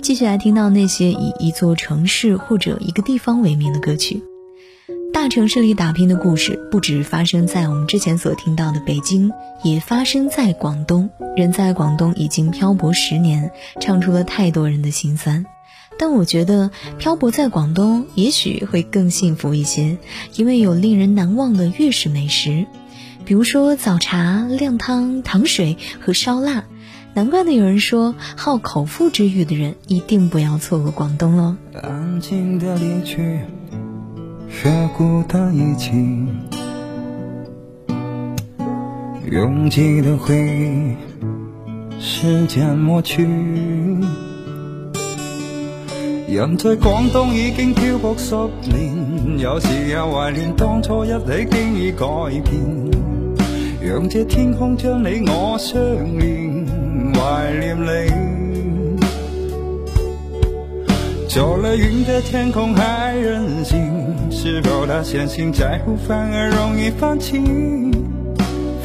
继续来听到那些以一座城市或者一个地方为名的歌曲。大城市里打拼的故事，不止发生在我们之前所听到的北京，也发生在广东。人在广东已经漂泊十年，唱出了太多人的心酸。但我觉得漂泊在广东也许会更幸福一些，因为有令人难忘的粤式美食，比如说早茶、靓汤、糖水和烧腊。难怪呢，有人说好口腹之欲的人一定不要错过广东喽。安静的离去，却孤单一起，拥挤的回忆，时间抹去。人在广东已经漂泊十年，有时也怀念当初一起经已改变，让这天空将你我相连。怀念你，走了云的天空还任性，是否他相信在乎反而容易放弃？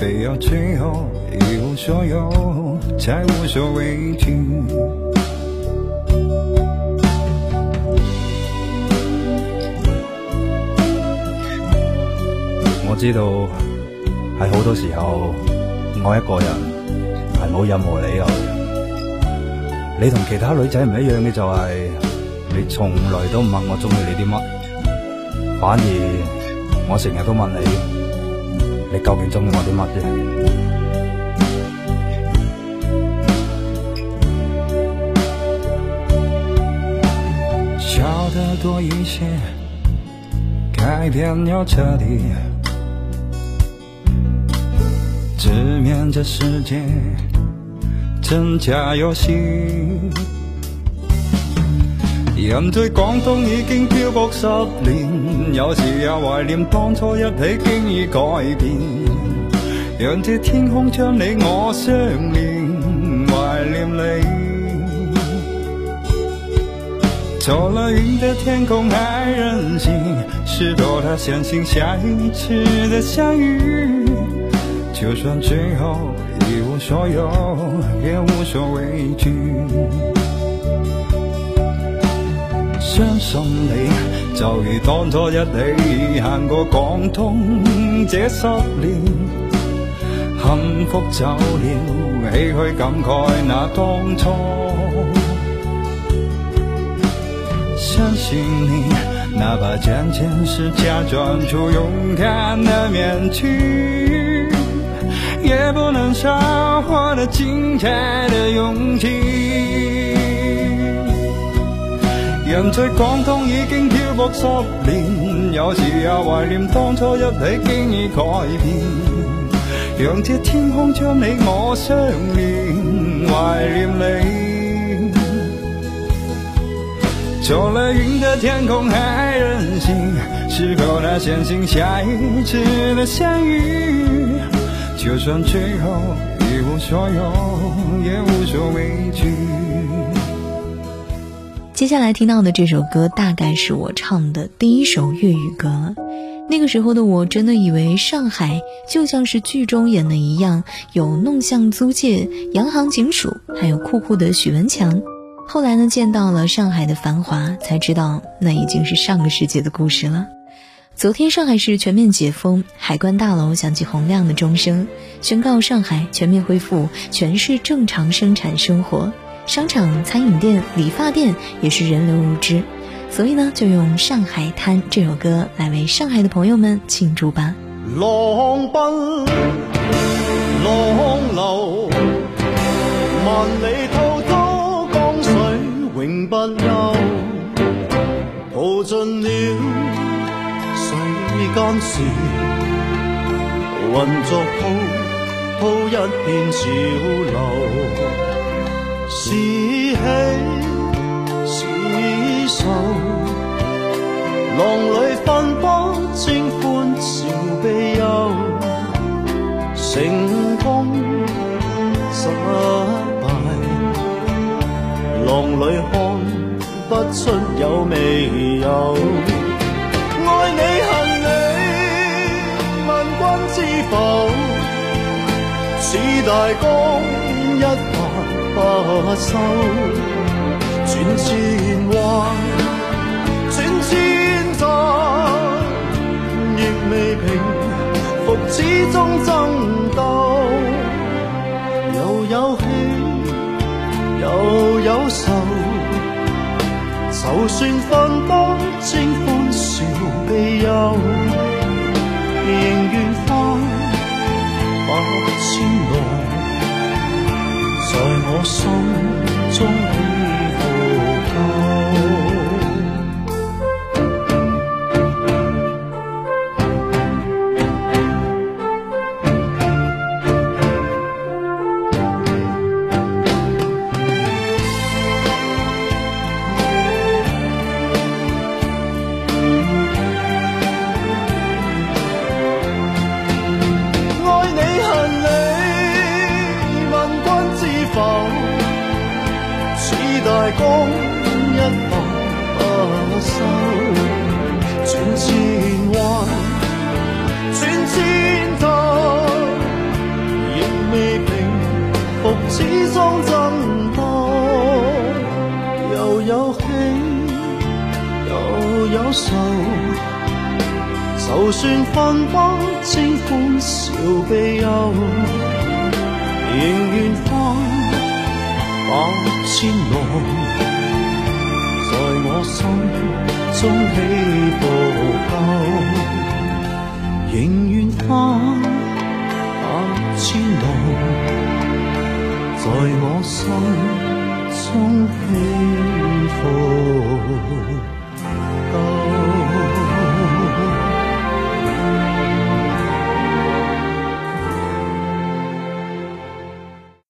非要最后一无所有，才无所畏惧。我知道喺好多时候，我一个人。係冇任何理由。你同其他女仔唔一樣嘅就係，你從來都唔問我中意你啲乜，反而我成日都問你，你究竟中意我啲乜啫？笑得多一些，改变要彻底，直面这世界。真假游戏，人在广东已经漂泊十年，有时也怀念当初一起经已改变，让这天空将你我相连，怀念你。走了云的天空还任性，是否他相信下一次的相遇，就算最后。一无所有，也无所畏惧。相信你，就如当初一起行过广东这十年，幸福走了，唏嘘感慨那当初。相信你，哪怕渐渐是假装出勇敢的面具。也不能少获得精彩的勇气。人在广东已经漂泊十年，有时也怀念当初一起经已改变，让这天空将你我相连，怀念你。走了云的天空还任性，是否能相信下一次的相遇？就算最后一无所有，也无所畏惧。接下来听到的这首歌，大概是我唱的第一首粤语歌。那个时候的我，真的以为上海就像是剧中演的一样，有弄巷租界、洋行警署，还有酷酷的许文强。后来呢，见到了上海的繁华，才知道那已经是上个世纪的故事了。昨天，上海市全面解封，海关大楼响起洪亮的钟声，宣告上海全面恢复全市正常生产生活。商场、餐饮店、理发店也是人流如织，所以呢，就用《上海滩》这首歌来为上海的朋友们庆祝吧。浪奔，浪流，万里心事混作滔滔一片潮流，是喜是愁，浪里翻波，清欢笑悲忧。成功失败，浪里看不出有未有。知否？似大江一发不收，转千弯，转千载，亦未平复始终争斗，又有喜又有愁，就算分不清欢笑悲忧，我心中。有喜又有愁。就算分不清欢笑悲忧，仍愿翻百千浪，在我心中起伏够，仍愿翻百千浪，在我心 Sống.